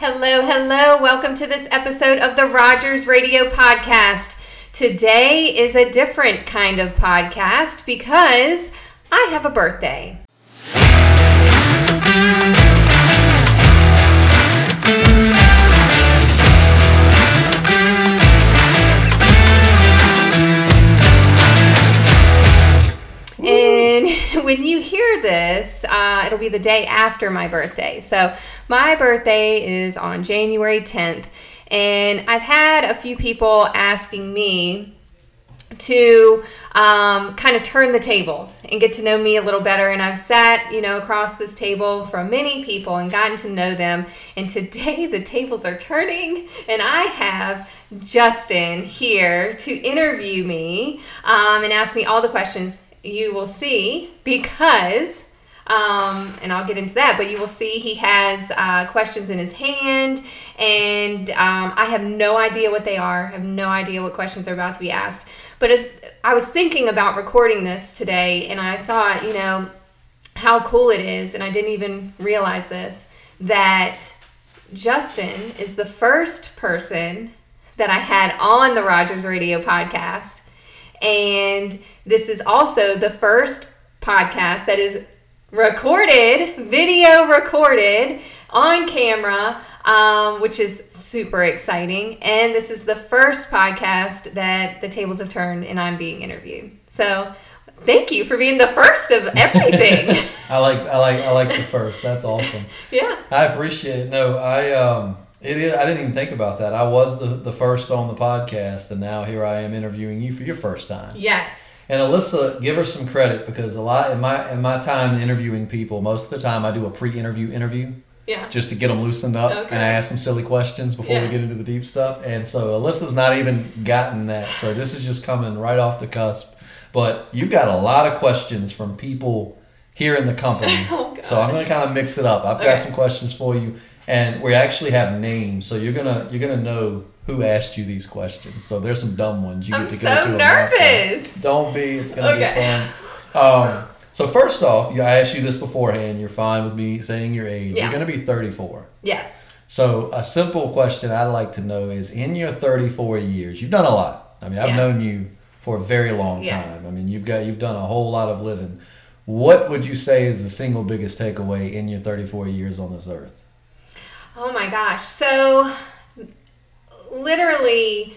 Hello, hello. Welcome to this episode of the Rogers Radio Podcast. Today is a different kind of podcast because I have a birthday. When you hear this, uh, it'll be the day after my birthday. So, my birthday is on January 10th, and I've had a few people asking me to um, kind of turn the tables and get to know me a little better. And I've sat, you know, across this table from many people and gotten to know them. And today the tables are turning, and I have Justin here to interview me um, and ask me all the questions you will see because. Um, and I'll get into that, but you will see he has uh, questions in his hand, and um, I have no idea what they are. I have no idea what questions are about to be asked. But as I was thinking about recording this today, and I thought, you know, how cool it is, and I didn't even realize this, that Justin is the first person that I had on the Rogers Radio podcast. And this is also the first podcast that is recorded, video recorded on camera, um, which is super exciting. And this is the first podcast that the tables have turned and I'm being interviewed. So thank you for being the first of everything. I like I like I like the first. That's awesome. yeah. I appreciate it. No, I um it is, I didn't even think about that. I was the, the first on the podcast, and now here I am interviewing you for your first time. Yes. And Alyssa, give her some credit because a lot in my in my time interviewing people, most of the time I do a pre-interview interview Yeah. just to get them loosened up, Okay. and I ask them silly questions before Yeah. we get into the deep stuff. And so Alyssa's not even gotten that, so this is just coming right off the cusp. But you've got a lot of questions from people here in the company, Oh, so I'm gonna kind of mix it up. I've Okay. got some questions for you, and we actually have names, so you're gonna you're gonna know who asked you these questions. So there's some dumb ones you I'm get to go so through. a mouthful. nervous. Don't be. It's gonna Okay. be fun. Um, so first off, you- I asked you this beforehand. You're fine with me saying your age. Yeah. You're gonna be 34. Yes. So a simple question I'd like to know is: in your 34 years, you've done a lot. I mean, I've Yeah. known you for a very long Yeah. time. I mean, you've got you've done a whole lot of living. What would you say is the single biggest takeaway in your 34 years on this earth? Oh my gosh. So, literally,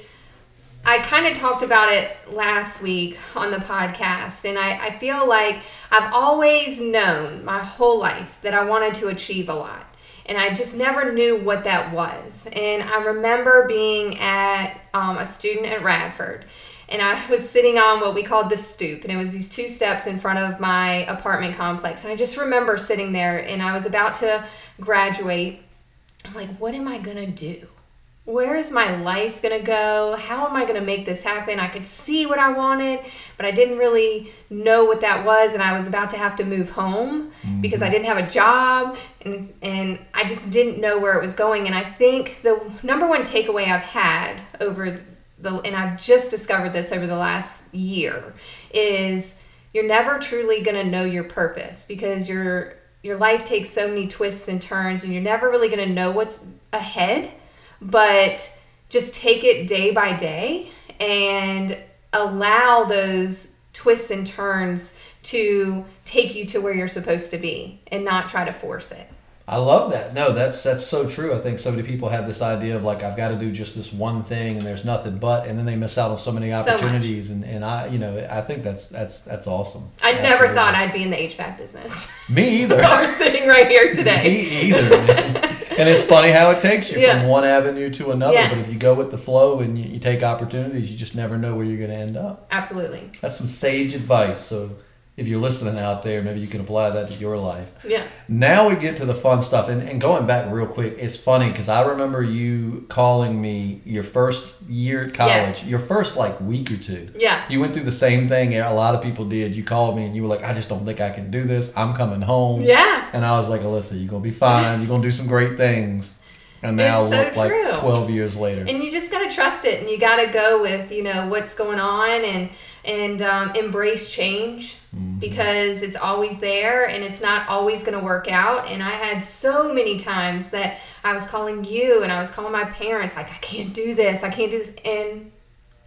I kind of talked about it last week on the podcast, and I, I feel like I've always known my whole life that I wanted to achieve a lot. And I just never knew what that was. And I remember being at um, a student at Radford, and I was sitting on what we called the stoop, and it was these two steps in front of my apartment complex. And I just remember sitting there, and I was about to graduate. I'm like, what am I gonna do? Where is my life gonna go? How am I gonna make this happen? I could see what I wanted, but I didn't really know what that was, and I was about to have to move home because I mm-hmm. didn't have a job, and and I just didn't know where it was going. And I think the number one takeaway I've had over the and I've just discovered this over the last year is you're never truly going to know your purpose because your your life takes so many twists and turns and you're never really going to know what's ahead but just take it day by day and allow those twists and turns to take you to where you're supposed to be and not try to force it I love that. No, that's that's so true. I think so many people have this idea of like I've got to do just this one thing and there's nothing but, and then they miss out on so many opportunities. and, and I, you know, I think that's that's that's awesome. i never thought i'd be in the hvac business Me either. or sitting right here today Me either. and it's funny how it takes you Yeah. from one avenue to another. Yeah. But if you go with the flow and you, you take opportunities, you just never know where you're going to end up. absolutely That's some sage advice. So if you're listening out there, maybe you can apply that to your life. yeah Now we get to the fun stuff. And, and going back real quick, it's funny because I remember you calling me your first year at college, Yes. your first like week or two. yeah You went through the same thing a lot of people did. You called me and you were like, I just don't think I can do this. I'm coming home. yeah And I was like, Alyssa, you're going to be fine. You're going to do some great things. and now It's so look like 12 years later. and you just gotta trust it and you gotta go with you know what's going on and and um, embrace change Mm-hmm. because it's always there and it's not always gonna work out. And i had so many times that i was calling you and i was calling my parents like i can't do this. I can't do this. And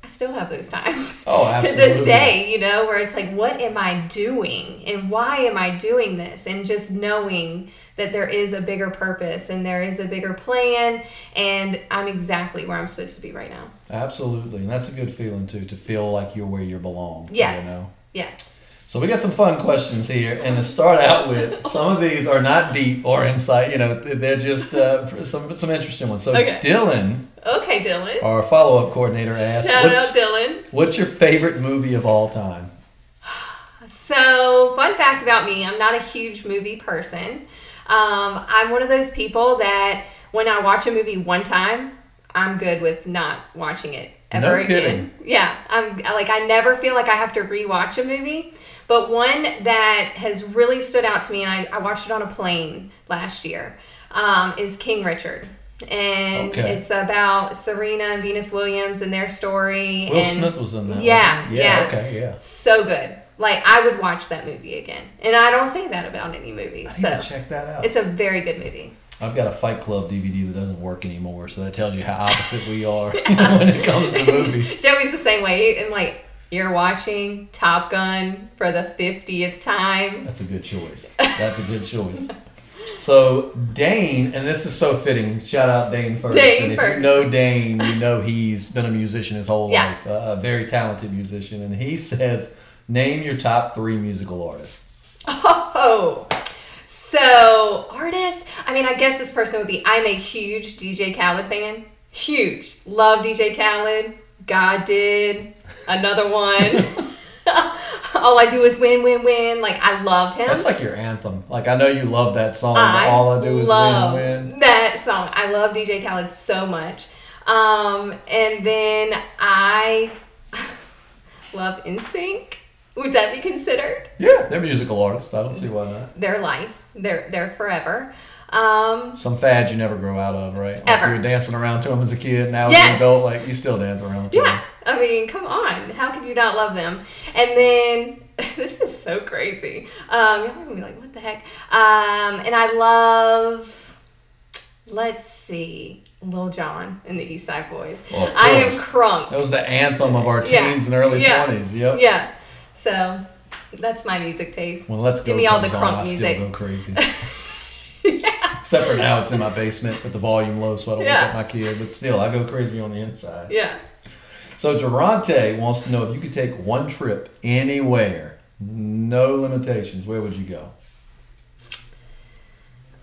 i still have those times Oh, to this day, you know, where it's like, what am I doing? And why am I doing this? And just knowing that there is a bigger purpose and there is a bigger plan, and I'm exactly where I'm supposed to be right now. Absolutely. And that's a good feeling, too, to feel like you're where you belong. Yes. You know? Yes. So we got some fun questions here, and to start out with, some of these are not deep or insight. You know, they're just uh, some some interesting ones. So Okay. Dylan, Okay, Dylan. our follow-up coordinator, asked, Shout out, Dylan. "What's your favorite movie of all time?" So, fun fact about me I'm not a huge movie person. Um, I'm one of those people that when I watch a movie one time, I'm good with not watching it ever No again. kidding. Yeah, I'm like I never feel like I have to rewatch a movie. But one that has really stood out to me, and I, I watched it on a plane last year, um, is King Richard. And Okay. it's about Serena and Venus Williams and their story. Will and Smith was in that. Yeah, wasn't yeah. Okay, yeah. so good. Like I would watch that movie again, and I don't say that about any movie. I need So to check that out. it's a very good movie. I've got a Fight Club DVD that doesn't work anymore, so that tells you how opposite we are when it comes to movies. Joey's the same way, and like you're watching Top Gun for the fiftieth time. That's a good choice. That's a good choice. So Dane, and this is so fitting. Shout out Dane first. Dane if you know Dane, you know he's been a musician his whole Yeah. life, a very talented musician. And he says, "Name your top three musical artists." Oh, so artists. I mean, I guess this person would be. I'm a huge DJ Khaled fan. Huge. Love DJ Khaled. God did. Another one. All I do is win, win, win. Like I love him. That's like your anthem. Like I know you love that song, I all I do is love win, win. that song. I love DJ Khaled so much. Um, and then I love NSYNC. Would that be considered Yeah, they're musical artists. I don't see why not. their life? They're they're forever. Um, Some fads you never grow out of, right? Like Ever. you were dancing around to them as a kid, now as an adult, like you still dance around to yeah, them. I mean, come on. How could you not love them? And then this is so crazy. Um, y'all are gonna be like, what the heck? Um, and I love. Let's see, Lil Jon and the East Side Boyz. Well, I am crunk. That was the anthem of our teens Yeah. and early Yeah. 20s. Yep. Yeah. So that's my music taste. When Let's Go Give me all the on, crunk I music. still go crazy. Except for now, it's in my basement with the volume low, so I don't Yeah. wake up my kid. But still, I go crazy on the inside. Yeah. So Durante wants to know if you could take one trip anywhere, no limitations, where would you go?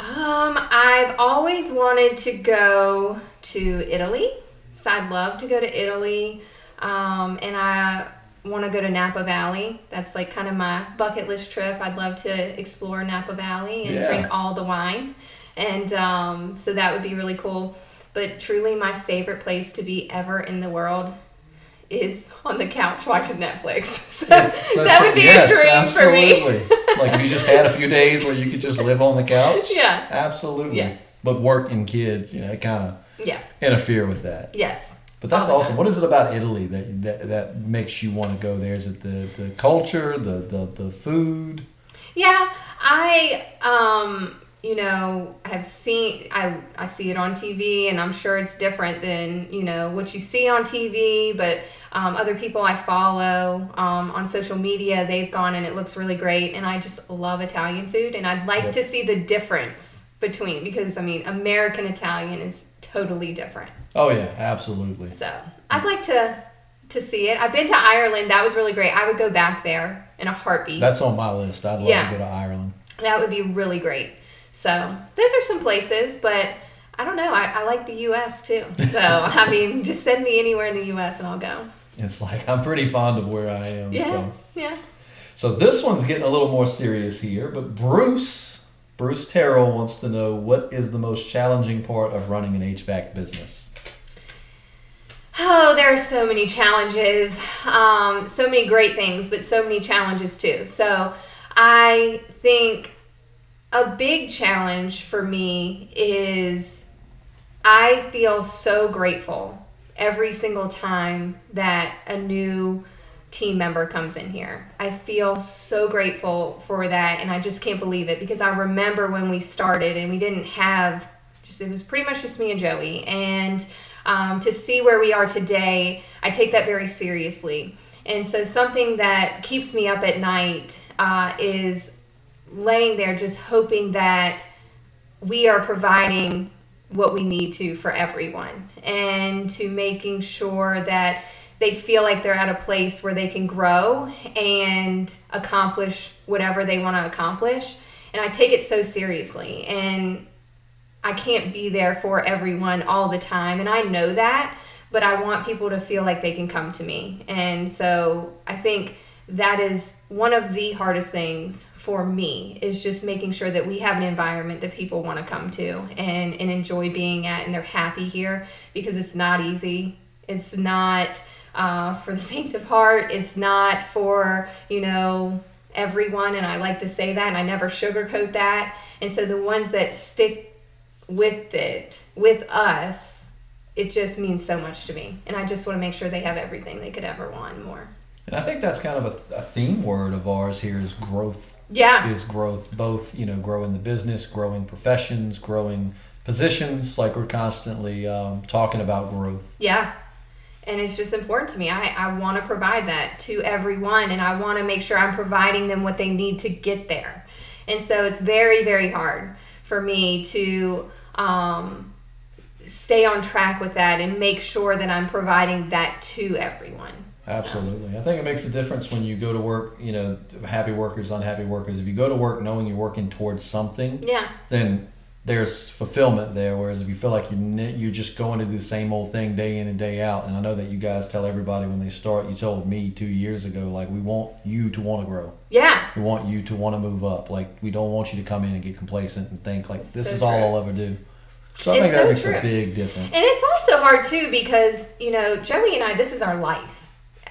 Um, I've always wanted to go to Italy. So I'd love to go to Italy. Um, and I want to go to Napa Valley. That's like kind of my bucket list trip. I'd love to explore Napa Valley and Yeah. drink all the wine. And um, so that would be really cool. But truly, my favorite place to be ever in the world is on the couch watching Netflix. So that would be yes, a dream for me. like if you just had a few days where you could just live on the couch. Yeah. Absolutely. Yes. But work and kids, you know, kind of Yeah. interfere with that. Yes. But that's awesome. time. What is it about Italy that that, that makes you want to go there? Is it the, the culture, the, the the food? Yeah, I um you know have seen I I see it on TV and I'm sure it's different than you know what you see on TV, but um, other people I follow um, on social media they've gone and it looks really great and I just love Italian food and I'd like Yep. to see the difference between because I mean American Italian is totally different. Oh yeah, absolutely. So I'd like to to see it. I've been to Ireland. That was really great. I would go back there in a heartbeat. That's on my list. I'd love Yeah. to go to Ireland. That would be really great. So those are some places, but I don't know. I, I like the U.S. too. So I mean, just send me anywhere in the U.S. and I'll go. It's like I'm pretty fond of where I am. Yeah, So. yeah. so this one's getting a little more serious here, but Bruce Bruce Terrell wants to know what is the most challenging part of running an HVAC business. Oh, there are so many challenges, um, so many great things, but so many challenges too. So I think a big challenge for me is I feel so grateful every single time that a new team member comes in here. I feel so grateful for that and I just can't believe it because I remember when we started and we didn't have just it was pretty much just me and Joey and um, to see where we are today, I take that very seriously. And so something that keeps me up at night uh, is laying there just hoping that we are providing what we need to for everyone and to making sure that they feel like they're at a place where they can grow and accomplish whatever they want to accomplish. And I take it so seriously. And I can't be there for everyone all the time. And I know that, but I want people to feel like they can come to me. And so I think that is one of the hardest things for me is just making sure that we have an environment that people want to come to and, and enjoy being at and they're happy here because it's not easy. It's not uh, for the faint of heart. It's not for, you know, everyone. And I like to say that and I never sugarcoat that. And so the ones that stick with it, with us, it just means so much to me. And I just want to make sure they have everything they could ever want more. And I think that's kind of a, a theme word of ours here is growth. Yeah. Is growth both, you know, growing the business, growing professions, growing positions, like we're constantly um, talking about growth. Yeah and it's just important to me. I, I want to provide that to everyone, and I want to make sure I'm providing them what they need to get there. And so it's very, very hard for me to um, stay on track with that and make sure that I'm providing that to everyone. Absolutely. I think it makes a difference when you go to work, you know, happy workers, unhappy workers. If you go to work knowing you're working towards something, yeah. then there's fulfillment there. Whereas if you feel like you're, you're just going to do the same old thing day in and day out, and I know that you guys tell everybody when they start. You told me two years ago, like we want you to want to grow. Yeah. We want you to want to move up. Like we don't want you to come in and get complacent and think like this so is true. all I'll ever do. So I it's think that so makes true. a big difference. And it's also hard too because you know Joey and I, this is our life.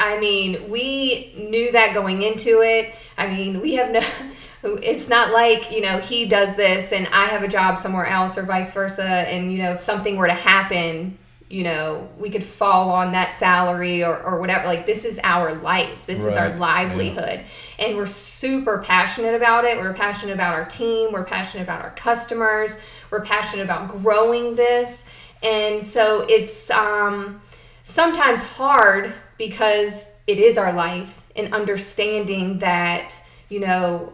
I mean, we knew that going into it. I mean, we have no it's not like you know he does this and i have a job somewhere else or vice versa. And you know if something were to happen you know we could fall on that salary or, or whatever. Like this is our life. This is our Right. livelihood. And we're super passionate about it. We're passionate about our team. We're passionate about our customers. We're passionate about growing this. And so it's um, sometimes hard because it is our life and understanding that you know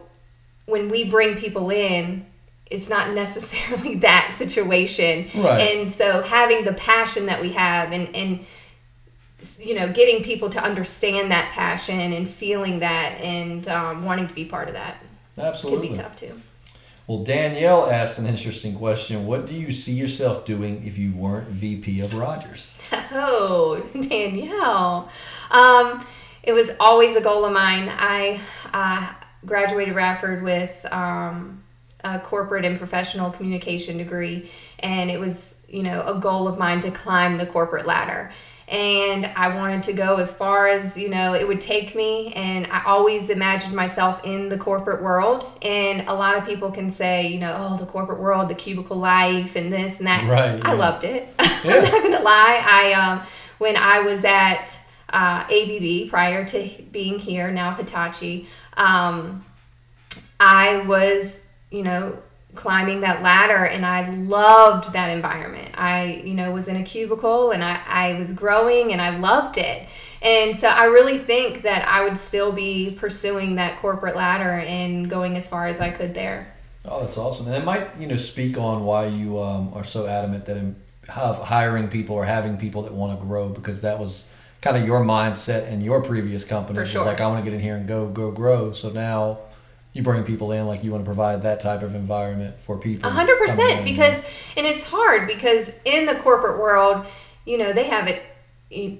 when we bring people in, it's not necessarily that situation. Right. And so having the passion that we have and, and you know, getting people to understand that passion and feeling that and um, wanting to be part of that Absolutely. can be tough too. Well, Danielle asked an interesting question. What do you see yourself doing if you weren't VP of Rogers? Oh, Danielle. Um, it was always a goal of mine. I uh, graduated Radford with um, a corporate and professional communication degree, and it was, you know, a goal of mine to climb the corporate ladder. And I wanted to go as far as, you know, it would take me. And I always imagined myself in the corporate world. And a lot of people can say, you know, oh, the corporate world, the cubicle life, and this and that. Right, I yeah. loved it. Yeah. I'm not gonna lie. I um, when I was at uh, ABB prior to being here, now Hitachi, um, I was, you know, climbing that ladder and I loved that environment. I, you know, was in a cubicle and I, I was growing and I loved it. And so I really think that I would still be pursuing that corporate ladder and going as far as I could there. Oh, that's awesome. And it might, you know, speak on why you um, are so adamant that in have hiring people or having people that want to grow because that was kind of your mindset in your previous company. For It was sure. like I want to get in here and go, go, grow. So now you bring people in like you want to provide that type of environment for people. A hundred coming percent in. because and it's hard because in the corporate world, you know, they have it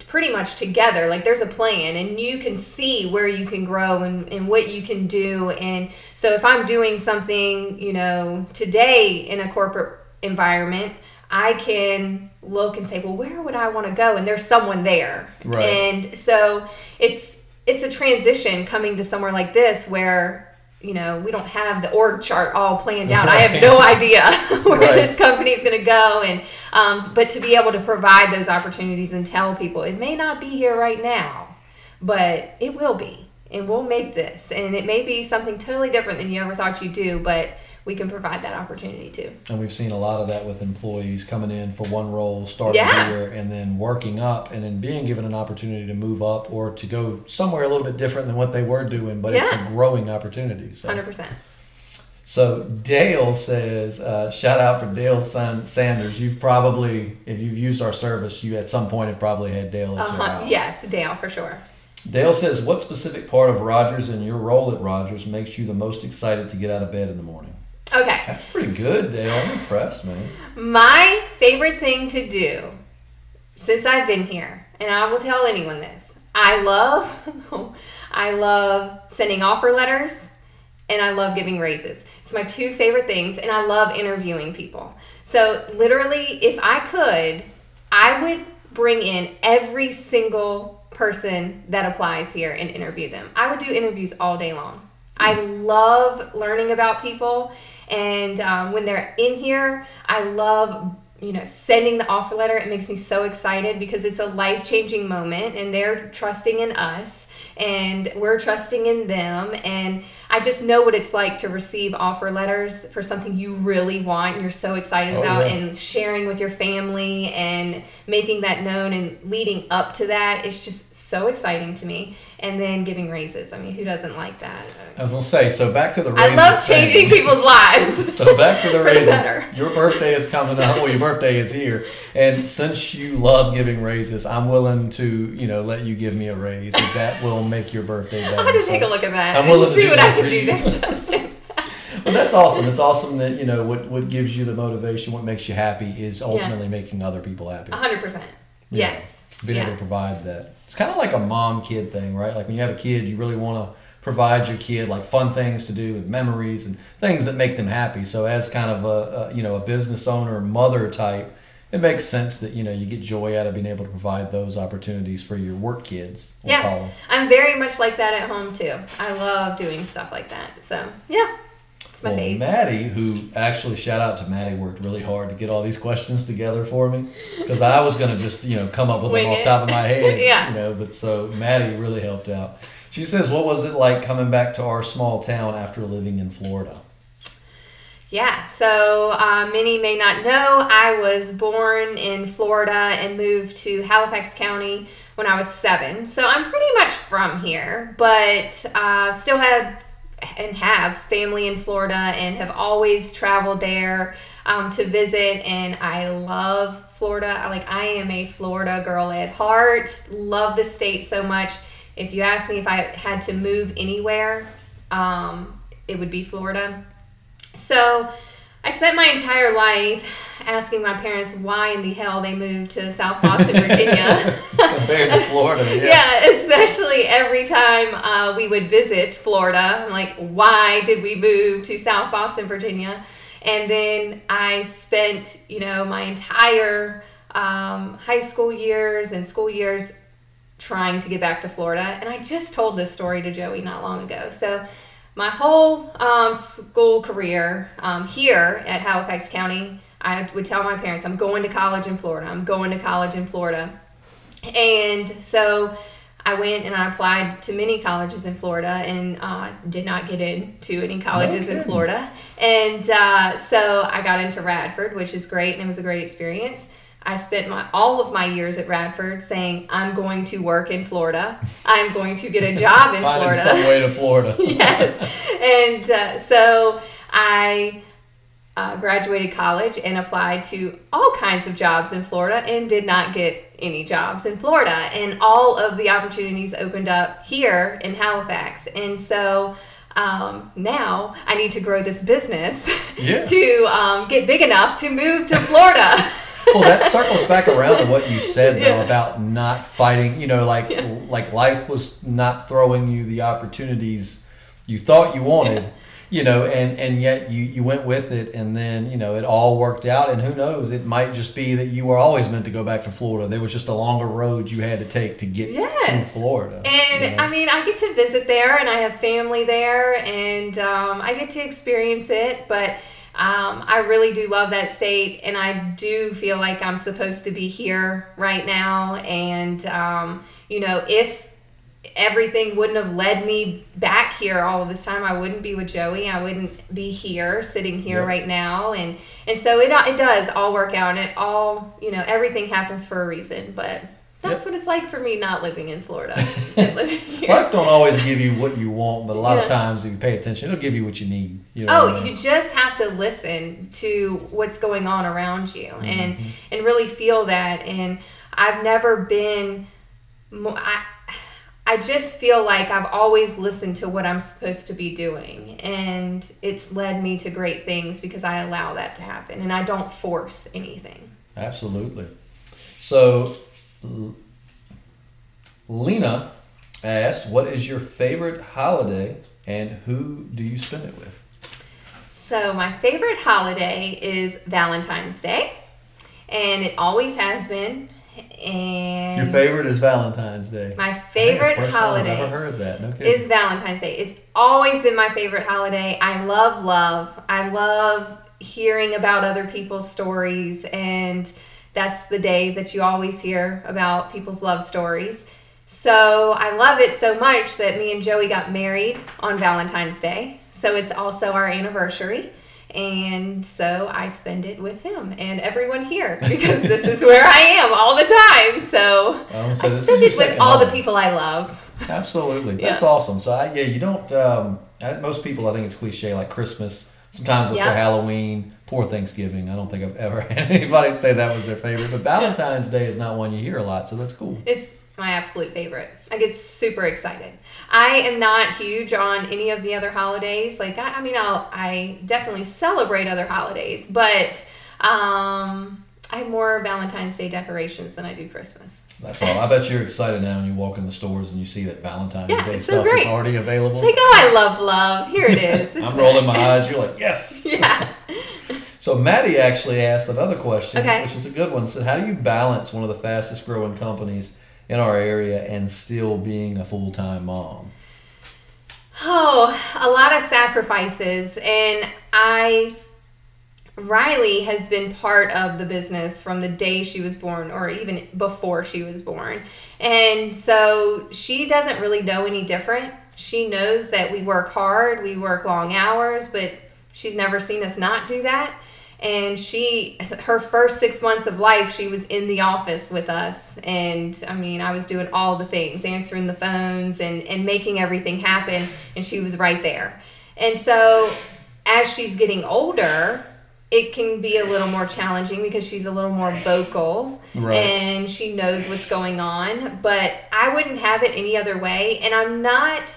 pretty much together. Like there's a plan and you can see where you can grow and, and what you can do. And so if I'm doing something, you know, today in a corporate environment, I can look and say, well, where would I want to go? And there's someone there. Right. And so it's it's a transition coming to somewhere like this where you know we don't have the org chart all planned out. I have no idea where Right. this company is going to go, and Um, but to be able to provide those opportunities and tell people it may not be here right now, but it will be. And we'll make this. And it may be something totally different than you ever thought you'd do, but we can provide that opportunity too. And we've seen a lot of that with employees coming in for one role, starting Yeah. here, and then working up, and then being given an opportunity to move up or to go somewhere a little bit different than what they were doing. But it's a growing opportunity. So. 100%. So Dale says, uh, shout out for Dale San- Sanders. You've probably, if you've used our service, you at some point have probably had Dale Uh-huh. Yes, Dale, for sure. Dale says, what specific part of Rogers and your role at Rogers makes you the most excited to get out of bed in the morning? Okay. That's pretty good, Dale. I'm impressed, man. My favorite thing to do since I've been here, and I will tell anyone this, I love I love sending offer letters and I love giving raises. It's my two favorite things and I love interviewing people. So literally if I could, I would bring in every single person that applies here and interview them. I would do interviews all day long. I love learning about people, and um, when they're in here, I love you know sending the offer letter. It makes me so excited because it's a life changing moment, and they're trusting in us, and we're trusting in them, and I just know what it's like to receive offer letters for something you really want and you're so excited Oh, about, yeah. and sharing with your family and making that known and leading up to that. It's just so exciting to me. And then giving raises. I mean, who doesn't like that? I was gonna say, so back to the I raises. love thing. changing people's lives. So back to the raises. better. Your birthday is coming up. Well, your birthday is here, and since you love giving raises, I'm willing to, you know, let you give me a raise if that will make your birthday better. I'll have to So- take a look at that I'm and willing to see do what I can do there, Justin. Well, that's awesome. It's awesome that you know what what gives you the motivation, what makes you happy, is ultimately making other people happy. A hundred percent. Yeah. Yes. Being able to provide that. It's kind of like a mom kid thing, right? Like when you have a kid, you really want to provide your kid like fun things to do with memories and things that make them happy. So as kind of a, a you know a business owner, mother type, it makes sense that you know you get joy out of being able to provide those opportunities for your work kids. We'll Yeah. call them. I'm very much like that at home too. I love doing stuff like that. So yeah, it's my Well, fave. Maddie, who actually shout out to Maddie, worked really hard to get all these questions together for me because I was gonna just you know come up with Wing them off it. top of my head, Yeah. You know, but so Maddie really helped out. She says, "What was it like coming back to our small town after living in Florida?" Yeah, so uh, many may not know I was born in Florida and moved to Halifax County when I was seven. So I'm pretty much from here, but uh, still have and have family in Florida and have always traveled there um, to visit. And I love Florida. I- Like I am a Florida girl at heart. Love the state so much. If you ask me if I had to move anywhere, um, it would be Florida. So I spent my entire life asking my parents why in the hell they moved to South Boston, Virginia. Compared to Florida, yeah. yeah, especially every time uh, we would visit Florida. I'm like, why did we move to South Boston, Virginia? And then I spent, you know, my entire um, high school years and school years trying to get back to Florida. And I just told this story to Joey not long ago. So, my whole um, school career um, here at Halifax County, I would tell my parents, I'm going to college in Florida. I'm going to college in Florida. And so I went and I applied to many colleges in Florida and uh, did not get into any colleges in. Florida. And uh, so I got into Radford, which is great and it was a great experience. I spent my all of my years at Radford saying I'm going to work in Florida. I'm going to get a job in Florida some way to Florida. yes. And uh, so I uh, graduated college and applied to all kinds of jobs in Florida and did not get any jobs in Florida. And all of the opportunities opened up here in Halifax. And so um, now I need to grow this business Yeah. to um, get big enough to move to Florida. Well, that circles back around to what you said though Yeah. about not fighting. You know, like Yeah. like life was not throwing you the opportunities you thought you wanted. You know, and and yet you you went with it, and then you know it all worked out. And who knows? It might just be that you were always meant to go back to Florida. There was just a longer road you had to take to get to Florida. And you know? I mean, I get to visit there and I have family there and um, I get to experience it. But um, I really do love that state, and I do feel like I'm supposed to be here right now. And, um, you know, if everything wouldn't have led me back here all of this time, I wouldn't be with Joey. I wouldn't be here, sitting here Yep. right now. And, and so it, it does all work out, and it all, you know, everything happens for a reason. But that's what it's like for me not living in Florida. living. Life don't always give you what you want, but a lot of times if you pay attention, it'll give you what you need. You know Oh, I mean? you just have to listen to what's going on around you and Mm-hmm. and really feel that. And I've never been more. I, I just feel like I've always listened to what I'm supposed to be doing, and it's led me to great things because I allow that to happen, and I don't force anything. Absolutely. So, Mm. Lena asked, "What is your favorite holiday, and who do you spend it with?" So, my favorite holiday is Valentine's Day, and it always has been. And Your favorite is Valentine's Day. My I think the favorite holiday I've heard that. No kidding. is Valentine's Day. It's always been my favorite holiday. I love love. I love hearing about other people's stories, and that's the day that you always hear about people's love stories. So I love it so much that me and Joey got married on Valentine's Day. So it's also our anniversary. And so I spend it with him and everyone here because this is where I am all the time. So Oh, so I spend it with all the people I love. Absolutely, Yeah. that's awesome. So, I, yeah, you don't. Um, I, most people, I think it's cliche, like Christmas. Sometimes say Yeah. Halloween, poor Thanksgiving. I don't think I've ever had anybody say that was their favorite. But Valentine's Day is not one you hear a lot, so that's cool. It's my absolute favorite. I get super excited. I am not huge on any of the other holidays. Like I, I mean, I'll I definitely celebrate other holidays, but um, I have more Valentine's Day decorations than I do Christmas. That's all. I bet you're excited now when you walk in the stores and you see that Valentine's Yeah, Day so stuff is already available. It's like, oh, I love love. Here it is. I'm rolling my eyes. You're like, yes. So Maddie actually asked another question, Okay. which is a good one. Said, how do you balance one of the fastest growing companies in our area and still being a full time mom? Oh, a lot of sacrifices. And I, Riley has been part of the business from the day she was born or even before she was born. And so she doesn't really know any different. She knows that we work hard, we work long hours, but she's never seen us not do that. And she, her first six months of life, she was in the office with us. And I mean, I was doing all the things, answering the phones and, and making everything happen. And she was right there. And so as she's getting older, it can be a little more challenging because she's a little more vocal Right. and she knows what's going on. But I wouldn't have it any other way. And I'm not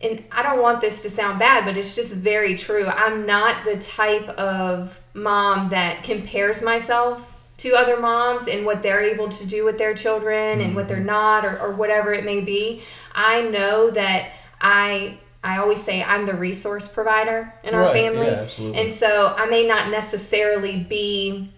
and I don't want this to sound bad, but it's just very true. I'm not the type of mom that compares myself to other moms and what they're able to do with their children and what they're mm-hmm. not or, or whatever it may be. I know that I I always say I'm the resource provider in our Right, family. yeah. And so I may not necessarily be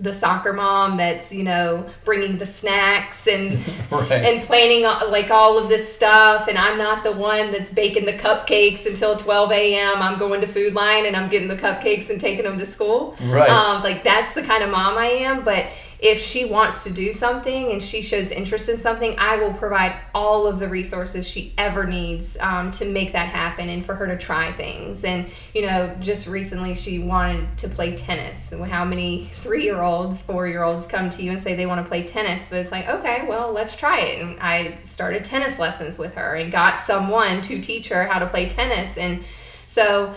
the soccer mom that's, you know, bringing the snacks and Right. and planning uh, like all of this stuff and i'm not the one that's baking the cupcakes until 12 a.m i'm going to Food Lion and i'm getting the cupcakes and taking them to school Right. um, like that's the kind of mom i am but if she wants to do something and she shows interest in something i will provide all of the resources she ever needs um, to make that happen and for her to try things. And you know just recently she wanted to play tennis. How many three year olds four year olds come to you and say they want to play tennis? But it's like okay well let's try it. And i started tennis lessons with her and got someone to teach her how to play tennis. And so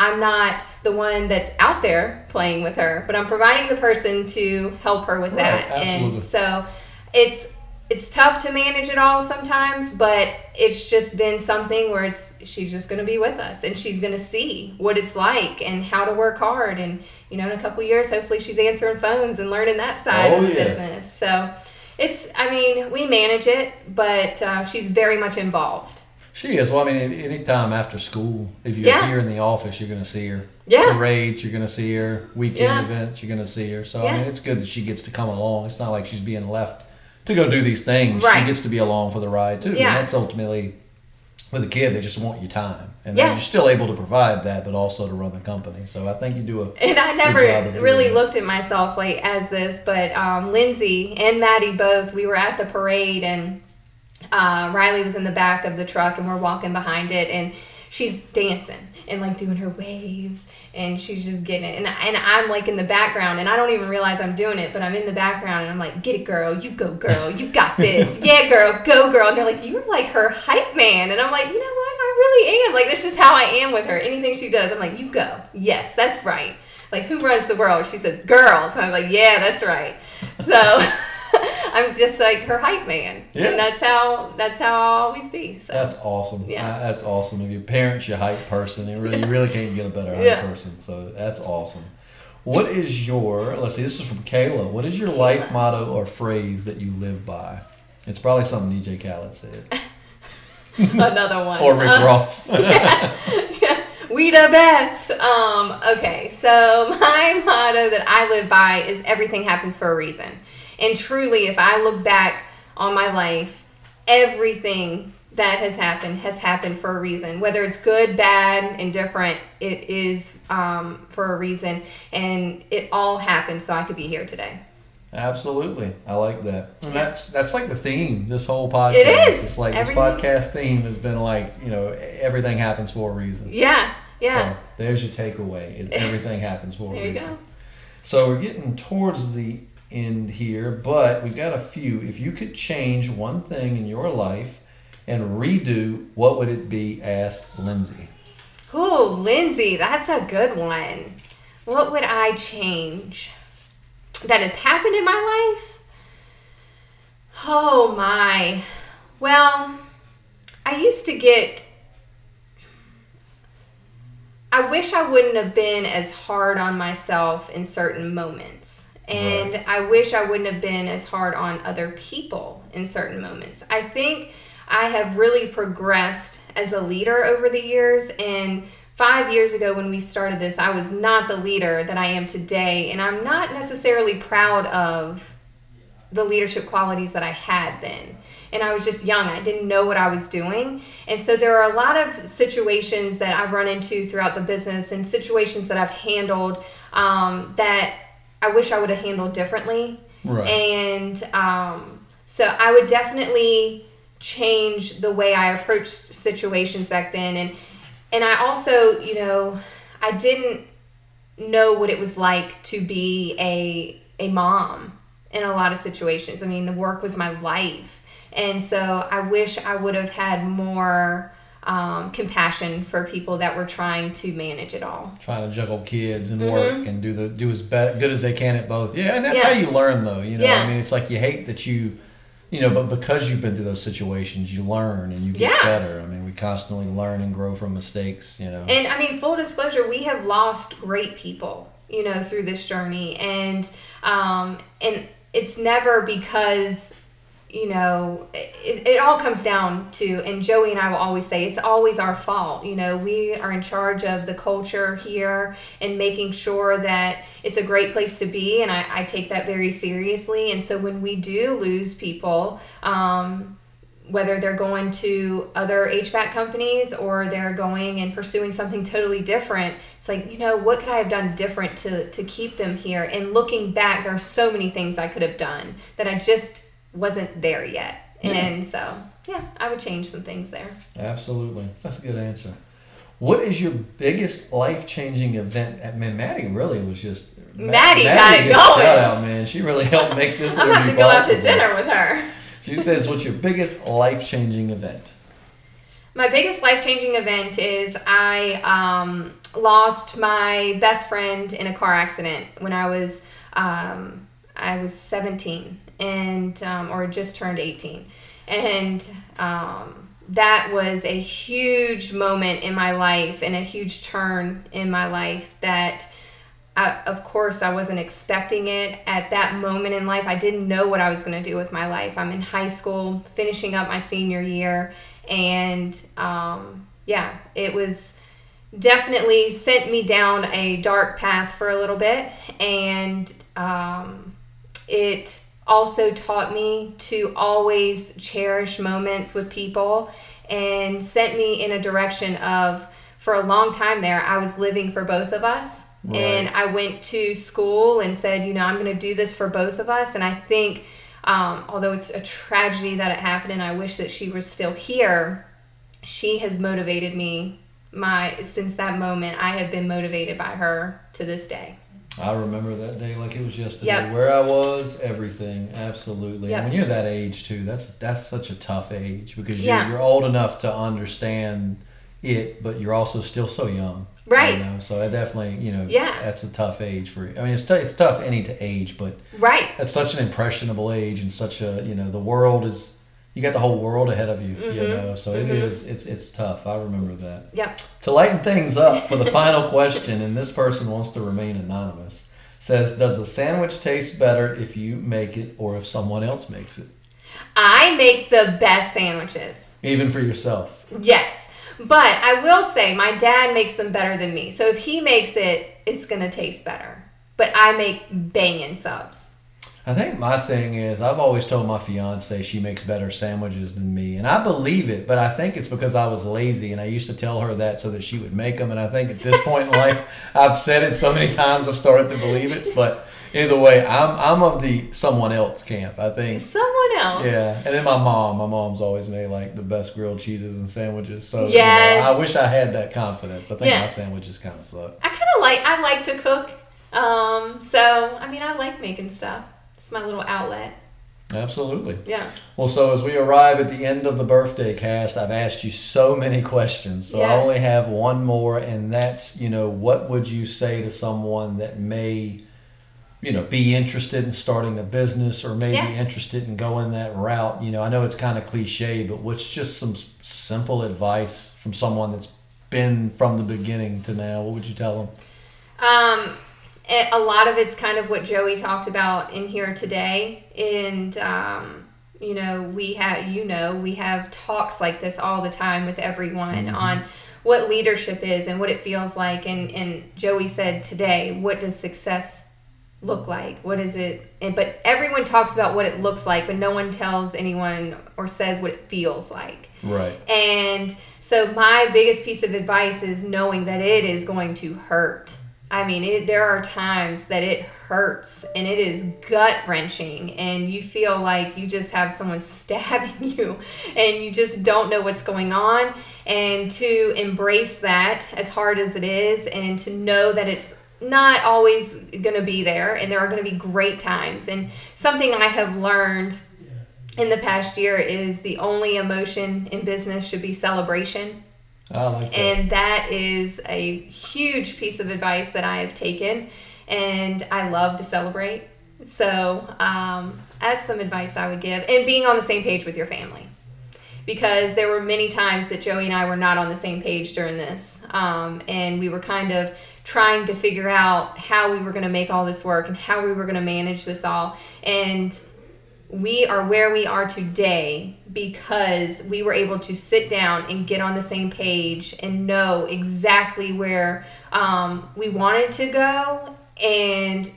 I'm not the one that's out there playing with her, but I'm providing the person to help her with Right, that. absolutely. And so it's it's tough to manage it all sometimes, but it's just been something where it's she's just going to be with us and she's going to see what it's like and how to work hard and you know in a couple years hopefully she's answering phones and learning that side Oh, of the yeah. business. So it's I mean, we manage it, but uh, she's very much involved. She is. Well, I mean, anytime after school, if you're Yeah. here in the office, you're going to see her. Yeah. Parades, you're going to see her. Weekend Yeah. events, you're going to see her. So, Yeah. I mean, it's good that she gets to come along. It's not like she's being left to go do these things. Right. She gets to be along for the ride, too. Yeah. And that's ultimately with a kid, they just want your time, and Yeah. you're still able to provide that, but also to run the company. So I think you do a And I never really looked at myself like as this, but um, Lindsay and Maddie both, we were at the parade and uh, Riley was in the back of the truck and we're walking behind it and she's dancing and like doing her waves and she's just getting it. And, and I'm like in the background and I don't even realize I'm doing it, but I'm in the background and I'm like, get it, girl. You go, girl. You got this. yeah, girl. Go, girl. And they're like, you're like her hype man. And I'm like, you know what? I really am. Like, this is how I am with her. Anything she does, I'm like, you go. Yes, that's right. Like, who runs the world? She says, girls. And I'm like, yeah, that's right. So. I'm just like her hype man, Yeah. and that's how that's how I'll always be. So That's awesome. Yeah. Uh, that's awesome. If your parents your hype person, you really you really can't get a better hype Yeah. person. So that's awesome. What is your let's see, this is from Kayla. What is your life motto or phrase that you live by? It's probably something DJ Khaled said. another one. Or Rick Uh, Ross. yeah, we the best. Um, okay, so my motto that I live by is everything happens for a reason. And truly, if I look back on my life, everything that has happened has happened for a reason. Whether it's good, bad, indifferent, it is um, for a reason. And it all happened so I could be here today. Absolutely. I like that. And that's that's like the theme, this whole podcast. It is. It's like Everything- this podcast theme has been like, you know, everything happens for a reason. Yeah, yeah. So there's your takeaway. Everything happens for a there you reason. go. So we're getting towards the end here, but we've got a few. If you could change one thing in your life and redo, what would it be? Asked Lindsay. Ooh, Lindsay, that's a good one. What would I change that has happened in my life? Oh my. Well, I used to get. I wish I wouldn't have been as hard on myself in certain moments. And I wish I wouldn't have been as hard on other people in certain moments. I think I have really progressed as a leader over the years. And five years ago, when we started this, I was not the leader that I am today. And I'm not necessarily proud of the leadership qualities that I had then. And I was just young. I didn't know what I was doing. And so there are a lot of situations that I've run into throughout the business and situations that I've handled um, that I wish I would have handled differently. Right. And um, so I would definitely change the way I approached situations back then. And and I also, you know, I didn't know what it was like to be a a mom in a lot of situations. I mean, the work was my life, and so I wish I would have had more um, compassion for people that were trying to manage it all. Trying to juggle kids and Mhm. work and do the do as be- good as they can at both. Yeah, and that's Yeah. how you learn, though. You know, Yeah. I mean, it's like you hate that you, you know, but because you've been through those situations, you learn and you get Yeah. better. I mean, we constantly learn and grow from mistakes. You know. And I mean, full disclosure, we have lost great people, you know, through this journey, and um, and it's never because you know it, it all comes down to and joey and i will always say it's always our fault you know we are in charge of the culture here and making sure that it's a great place to be and i, I take that very seriously and so when we do lose people um, whether they're going to other HVAC companies or they're going and pursuing something totally different. It's like, you know, what could I have done different to, to keep them here? And looking back, there are so many things I could have done that I just wasn't there yet. Yeah. And so, yeah, I would change some things there. Absolutely. That's a good answer. What is your biggest life changing event? I mean, Maddie really was just. Ma- Maddie got it going. Shout out, man. She really helped make this. I'm have to go out to dinner with her. She says, "What's your biggest life changing event?" My biggest life changing event is I um, lost my best friend in a car accident when I was um, I was 17 and um, or just turned 18, and um, that was a huge moment in my life and a huge turn in my life that. I, of course, I wasn't expecting it at that moment in life. I didn't know what I was going to do with my life. I'm in high school, finishing up my senior year, and um, yeah, it was definitely sent me down a dark path for a little bit, and um, it also taught me to always cherish moments with people and sent me in a direction of for a long time there I was living for both of us. Right. And I went to school and said, you know, I'm going to do this for both of us. And I think, um, although it's a tragedy that it happened, and I wish that she was still here, she has motivated me. My since that moment, I have been motivated by her to this day. I remember that day like it was yesterday. Yep. Where I was, everything, absolutely. Yep. And when you're that age too, that's that's such a tough age because you're, Yeah. you're old enough to understand it, but you're also still so young. Right. You know? So I definitely, you know, Yeah. that's a tough age for. You. I mean, it's t- it's tough any to age, but Right. that's such an impressionable age and such a you know the world is you got the whole world ahead of you. You Mhm. know, so it Mhm. is it's it's tough. I remember that. Yep. To lighten things up for the final question, and this person wants to remain anonymous, says, "Does a sandwich taste better if you make it or if someone else makes it, I make the best sandwiches. even for yourself?" Yes. But I will say my dad makes them better than me. So if he makes it, it's going to taste better. But I make banging subs. I think my thing is I've always told my fiance she makes better sandwiches than me, and I believe it. But I think it's because I was lazy, and I used to tell her that so that she would make them. And I think at this point in life, I've said it so many times I started to believe it. But either way, I'm I'm of the someone else camp. I think Someone else. Yeah, and then my mom. My mom's always made like the best grilled cheeses and sandwiches. So you know, I wish I had that confidence. I think Yeah. my sandwiches kind of suck. I kind of like I like to cook. Um, so I mean I like making stuff. It's my little outlet. Absolutely. Yeah. Well, so as we arrive at the end of the birthday cast, I've asked you so many questions. So I only have one more, and that's you know what would you say to someone that may you know be interested in starting a business or maybe Yeah. interested in going that route you know i know it's kind of cliche but what's just some simple advice from someone that's been from the beginning to now what would you tell them Um, a a lot of it's kind of what Joey talked about in here today, and um, you know we have you know we have talks like this all the time with everyone on what leadership is and what it feels like, and and Joey said today, what does success look like? What is it? And but everyone talks about what it looks like, but no one tells anyone or says what it feels like. right And so my biggest piece of advice is knowing that it is going to hurt. I mean, it, there are times that it hurts and it is gut wrenching, and you feel like you just have someone stabbing you and you just don't know what's going on. And to embrace that as hard as it is, and to know that it's not always going to be there, and there are going to be great times. And something I have learned in the past year is the only emotion in business should be celebration. That And that is a huge piece of advice that I have taken. And I love to celebrate. So um, that's some advice I would give. And being on the same page with your family. Because there were many times that Joey and I were not on the same page during this. Um, and we were kind of trying to figure out how we were going to make all this work and how we were going to manage this all. And we are where we are today because we were able to sit down and get on the same page and know exactly where um, we wanted to go and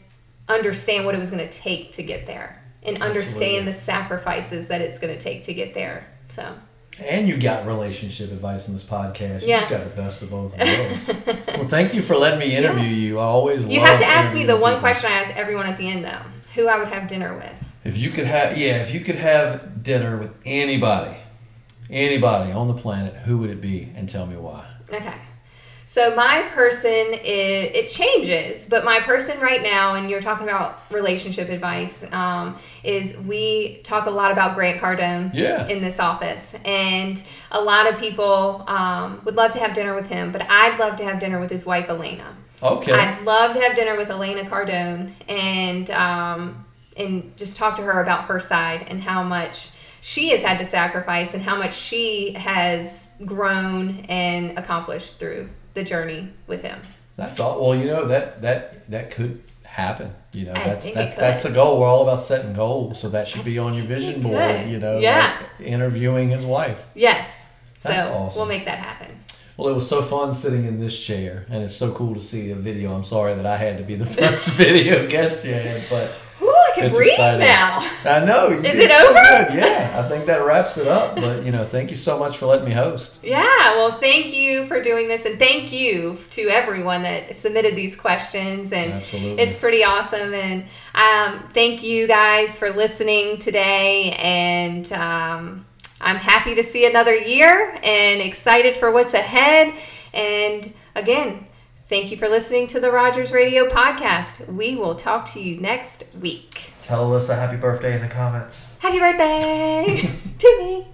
understand what it was going to take to get there and understand Absolutely. the sacrifices that it's going to take to get there. So, and you got relationship advice on this podcast you Yeah. just got the best of both worlds well thank you for letting me interview you i always you have to ask me the one question I ask everyone at the end, though who I would have dinner with. If you could have, yeah, if you could have dinner with anybody, anybody on the planet, who would it be, and tell me why? Okay. So my person is it changes, but my person right now, and you're talking about relationship advice, um, is we talk a lot about Grant Cardone Yeah. in this office, and a lot of people um, would love to have dinner with him, but I'd love to have dinner with his wife Elena. Okay. I'd love to have dinner with Elena Cardone and um, and just talk to her about her side and how much she has had to sacrifice and how much she has grown and accomplished through the journey with him. That's all. Well, you know that that that could happen. You know, I that's that's that's a goal. We're all about setting goals, so that should be on your vision board. You know, Yeah. like interviewing his wife. Yes. That's so awesome. we'll make that happen. Well, it was so fun sitting in this chair, and it's so cool to see a video. I'm sorry that I had to be the first video guest had, but can It's breathe exciting. now. I know. you Is did it so over? good. Yeah, I think that wraps it up. But you know, thank you so much for letting me host. Yeah, well, thank you for doing this, and thank you to everyone that submitted these questions. And Absolutely. it's pretty awesome. And um, thank you guys for listening today. And um, I'm happy to see another year and excited for what's ahead. And again, thank you for listening to the Rogers Radio podcast. We will talk to you next week. Tell Alyssa happy birthday in the comments. Happy birthday to